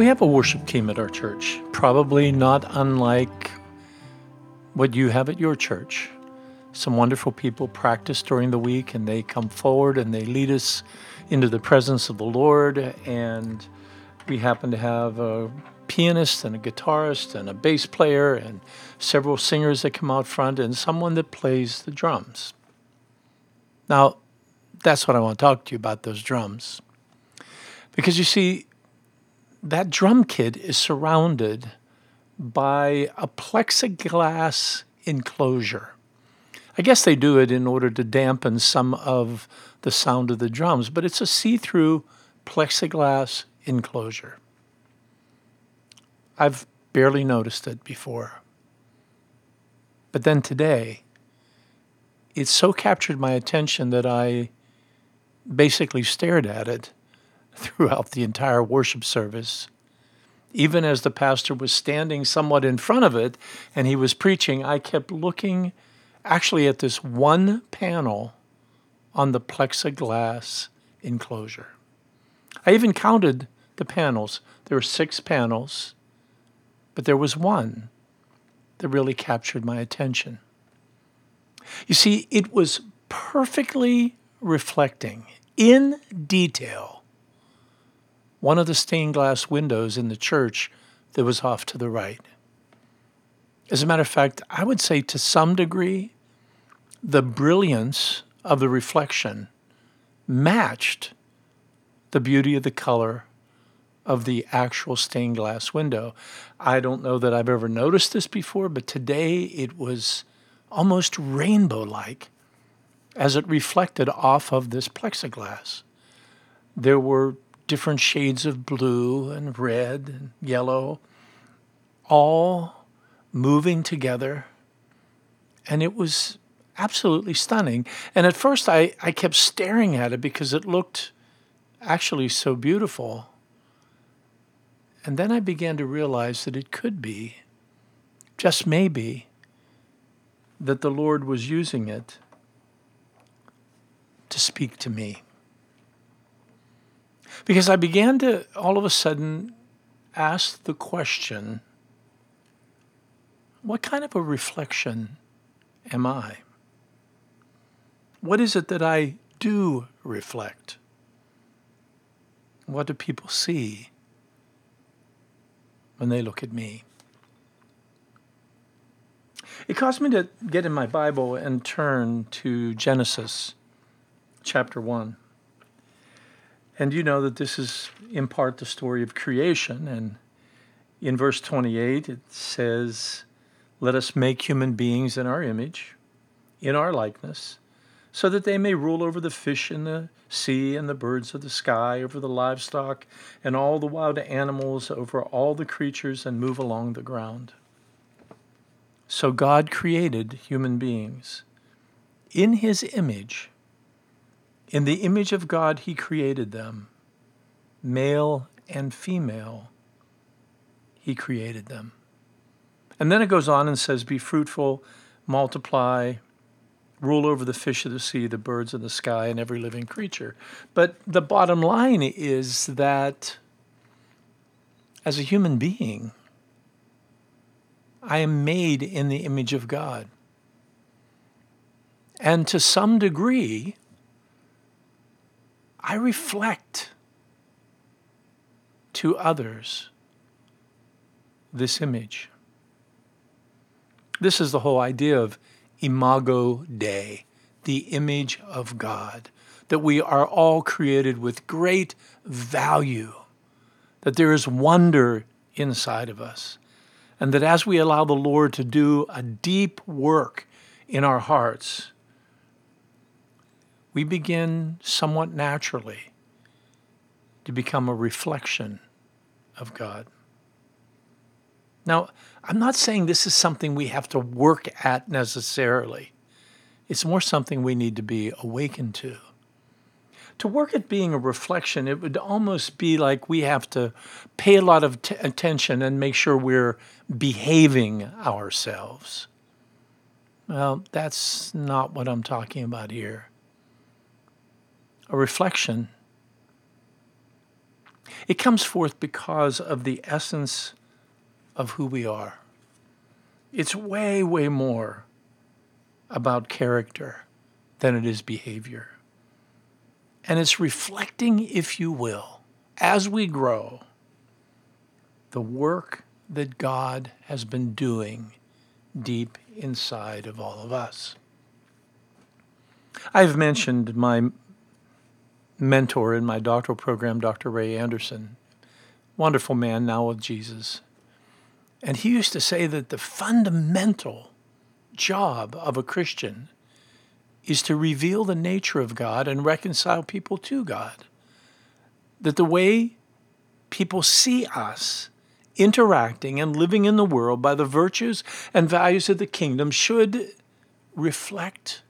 We have a worship team at our church, probably not unlike what you have at your church. Some wonderful people practice during the week and they come forward and they lead us into the presence of the Lord. And we happen to have a pianist and a guitarist and a bass player and several singers that come out front and someone that plays the drums. Now, that's what I want to talk to you about those drums. Because you see, that drum kit is surrounded by a plexiglass enclosure. I guess they do it in order to dampen some of the sound of the drums, but it's a see through plexiglass enclosure. I've barely noticed it before. But then today, it so captured my attention that I basically stared at it throughout the entire worship service. Even as the pastor was standing somewhat in front of it and he was preaching, I kept looking actually at this one panel on the plexiglass enclosure. I even counted the panels. There were six panels, but there was one that really captured my attention. You see, it was perfectly reflecting in detail one of the stained glass windows in the church that was off to the right. As a matter of fact, I would say to some degree, the brilliance of the reflection matched the beauty of the color of the actual stained glass window. I don't know that I've ever noticed this before, but today it was almost rainbow like as it reflected off of this plexiglass. There were different shades of blue and red and yellow, all moving together. And it was absolutely stunning. And at first, I, I kept staring at it because it looked actually so beautiful. And then I began to realize that it could be, just maybe, that the Lord was using it to speak to me. Because I began to all of a sudden ask the question what kind of a reflection am I? What is it that I do reflect? What do people see when they look at me? It caused me to get in my Bible and turn to Genesis chapter 1. And you know that this is in part the story of creation. And in verse 28, it says, Let us make human beings in our image, in our likeness, so that they may rule over the fish in the sea and the birds of the sky, over the livestock and all the wild animals, over all the creatures, and move along the ground. So God created human beings in his image in the image of God, he created them. Male and female, he created them. And then it goes on and says, Be fruitful, multiply, rule over the fish of the sea, the birds of the sky, and every living creature. But the bottom line is that as a human being, I am made in the image of God. And to some degree, I reflect to others this image. This is the whole idea of imago Dei, the image of God, that we are all created with great value, that there is wonder inside of us, and that as we allow the Lord to do a deep work in our hearts, we begin somewhat naturally to become a reflection of God. Now, I'm not saying this is something we have to work at necessarily. It's more something we need to be awakened to. To work at being a reflection, it would almost be like we have to pay a lot of t- attention and make sure we're behaving ourselves. Well, that's not what I'm talking about here a reflection It comes forth because of the essence of who we are. It's way, way more about character than it is behavior. And it's reflecting, if you will, as we grow, the work that God has been doing deep inside of all of us. I've mentioned my mentor in my doctoral program, Dr. Ray Anderson, wonderful man now with Jesus. And he used to say that the fundamental job of a Christian is to reveal the nature of God and reconcile people to God. That the way people see us interacting and living in the world by the virtues and values of the kingdom should reflect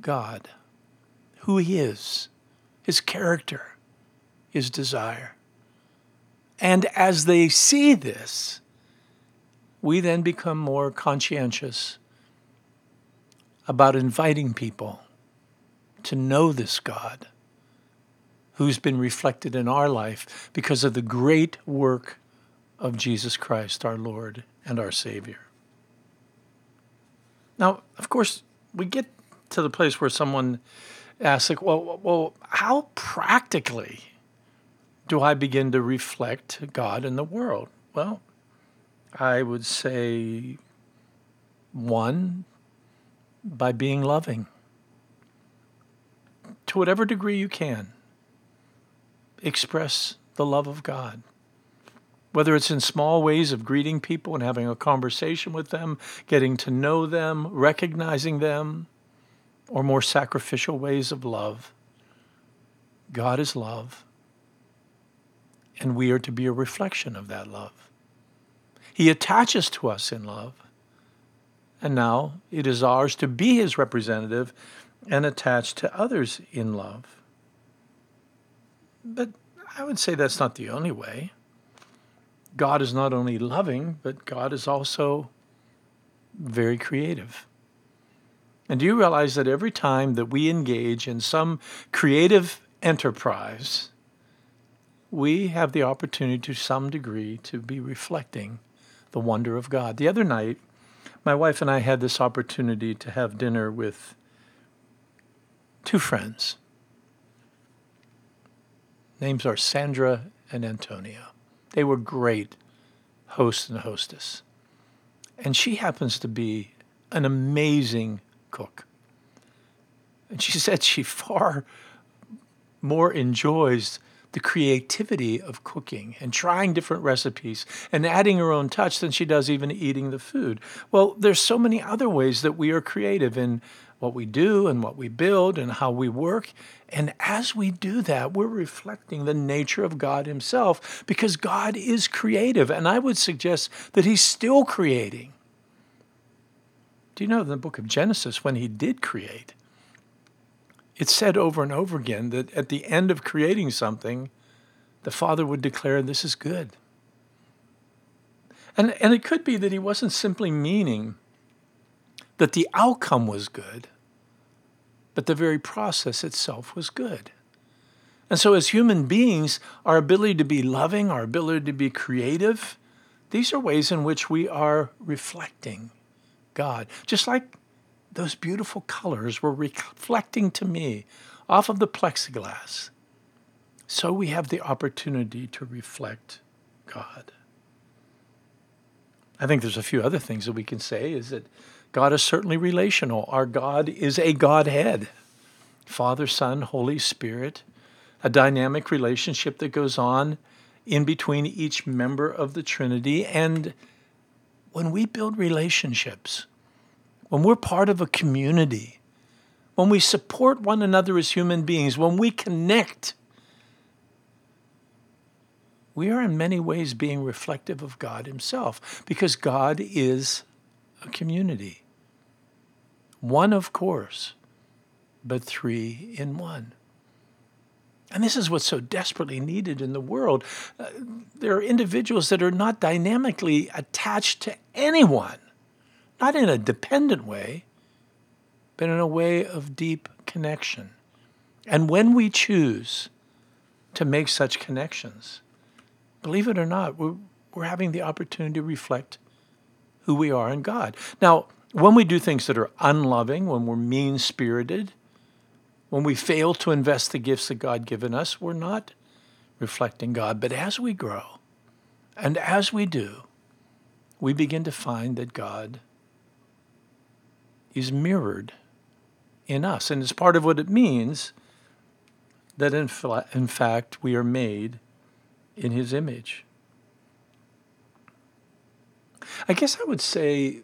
God, who He is, His character, His desire. And as they see this, we then become more conscientious about inviting people to know this God who's been reflected in our life because of the great work of Jesus Christ, our Lord and our Savior. Now, of course, we get to the place where someone asks, like, well, well, how practically do I begin to reflect God in the world? Well, I would say one, by being loving to whatever degree you can. Express the love of God. Whether it's in small ways of greeting people and having a conversation with them, getting to know them, recognizing them, or more sacrificial ways of love. God is love, and we are to be a reflection of that love. He attaches to us in love, and now it is ours to be his representative and attach to others in love. But I would say that's not the only way. God is not only loving, but God is also very creative. And do you realize that every time that we engage in some creative enterprise, we have the opportunity to some degree to be reflecting the wonder of God. The other night, my wife and I had this opportunity to have dinner with two friends. Names are Sandra and Antonia. They were great host and hostess. And she happens to be an amazing cook. And she said she far more enjoys the creativity of cooking and trying different recipes and adding her own touch than she does even eating the food. Well, there's so many other ways that we are creative in what we do and what we build and how we work. And as we do that, we're reflecting the nature of God Himself because God is creative. And I would suggest that He's still creating. Do you know in the book of Genesis, when he did create, it said over and over again that at the end of creating something, the Father would declare, This is good. And, and it could be that he wasn't simply meaning that the outcome was good, but the very process itself was good. And so, as human beings, our ability to be loving, our ability to be creative, these are ways in which we are reflecting God. Just like those beautiful colors were reflecting to me off of the plexiglass. So we have the opportunity to reflect God. I think there's a few other things that we can say is that God is certainly relational. Our God is a Godhead Father, Son, Holy Spirit, a dynamic relationship that goes on in between each member of the Trinity. And when we build relationships, when we're part of a community, when we support one another as human beings, when we connect, we are in many ways being reflective of God Himself because God is a community. One, of course, but three in one. And this is what's so desperately needed in the world. Uh, there are individuals that are not dynamically attached to anyone not in a dependent way, but in a way of deep connection. And when we choose to make such connections. Believe it or not, we're, we're having the opportunity to reflect who we are in God. Now, when we do things that are unloving, when we're mean spirited, when we fail to invest the gifts that God given us, we're not reflecting God. But as we grow, and as we do, we begin to find that God is mirrored in us. And it's part of what it means that in, in fact we are made in his image. I guess I would say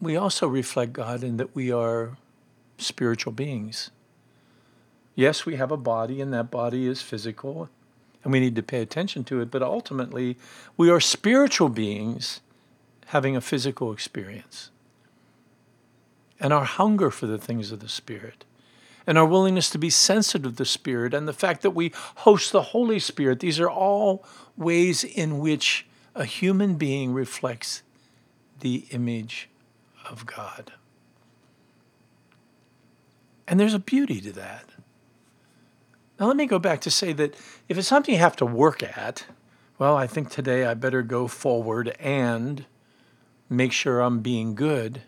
we also reflect God in that we are spiritual beings. Yes, we have a body, and that body is physical, and we need to pay attention to it, but ultimately, we are spiritual beings having a physical experience. And our hunger for the things of the Spirit, and our willingness to be sensitive to the Spirit, and the fact that we host the Holy Spirit, these are all ways in which a human being reflects the image of God. And there's a beauty to that. Now, let me go back to say that if it's something you have to work at, well, I think today I better go forward and make sure I'm being good.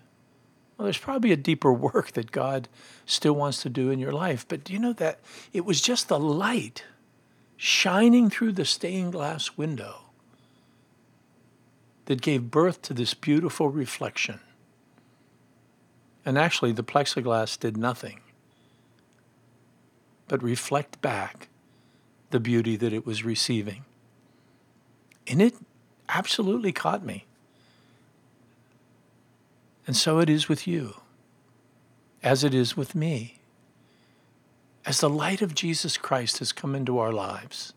Well, there's probably a deeper work that God still wants to do in your life. But do you know that it was just the light shining through the stained glass window that gave birth to this beautiful reflection? And actually, the plexiglass did nothing but reflect back the beauty that it was receiving. And it absolutely caught me. And so it is with you, as it is with me. As the light of Jesus Christ has come into our lives,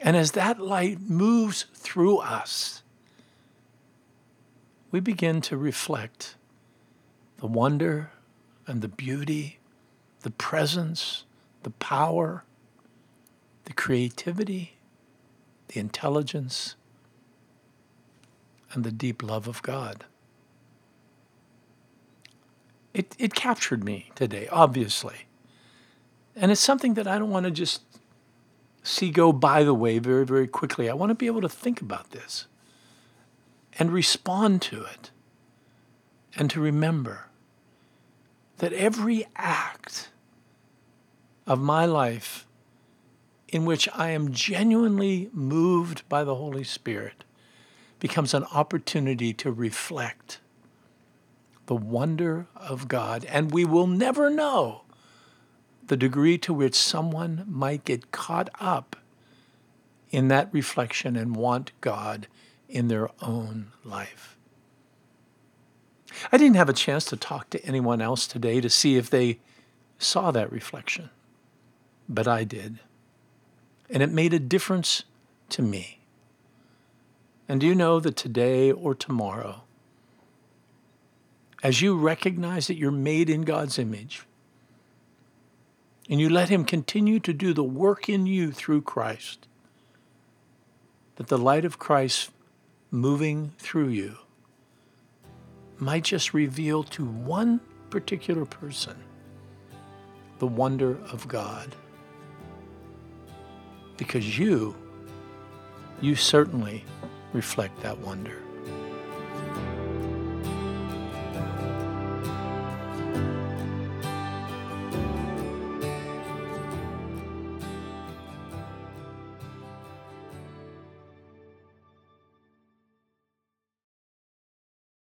and as that light moves through us, we begin to reflect the wonder and the beauty, the presence, the power, the creativity, the intelligence, and the deep love of God. It, it captured me today, obviously. And it's something that I don't want to just see go by the way very, very quickly. I want to be able to think about this and respond to it and to remember that every act of my life in which I am genuinely moved by the Holy Spirit becomes an opportunity to reflect the wonder of God. And we will never know the degree to which someone might get caught up in that reflection and want God in their own life. I didn't have a chance to talk to anyone else today to see if they saw that reflection, but I did. And it made a difference to me. And do you know that today or tomorrow, as you recognize that you're made in God's image, and you let Him continue to do the work in you through Christ, that the light of Christ moving through you might just reveal to one particular person the wonder of God. Because you, you certainly reflect that wonder.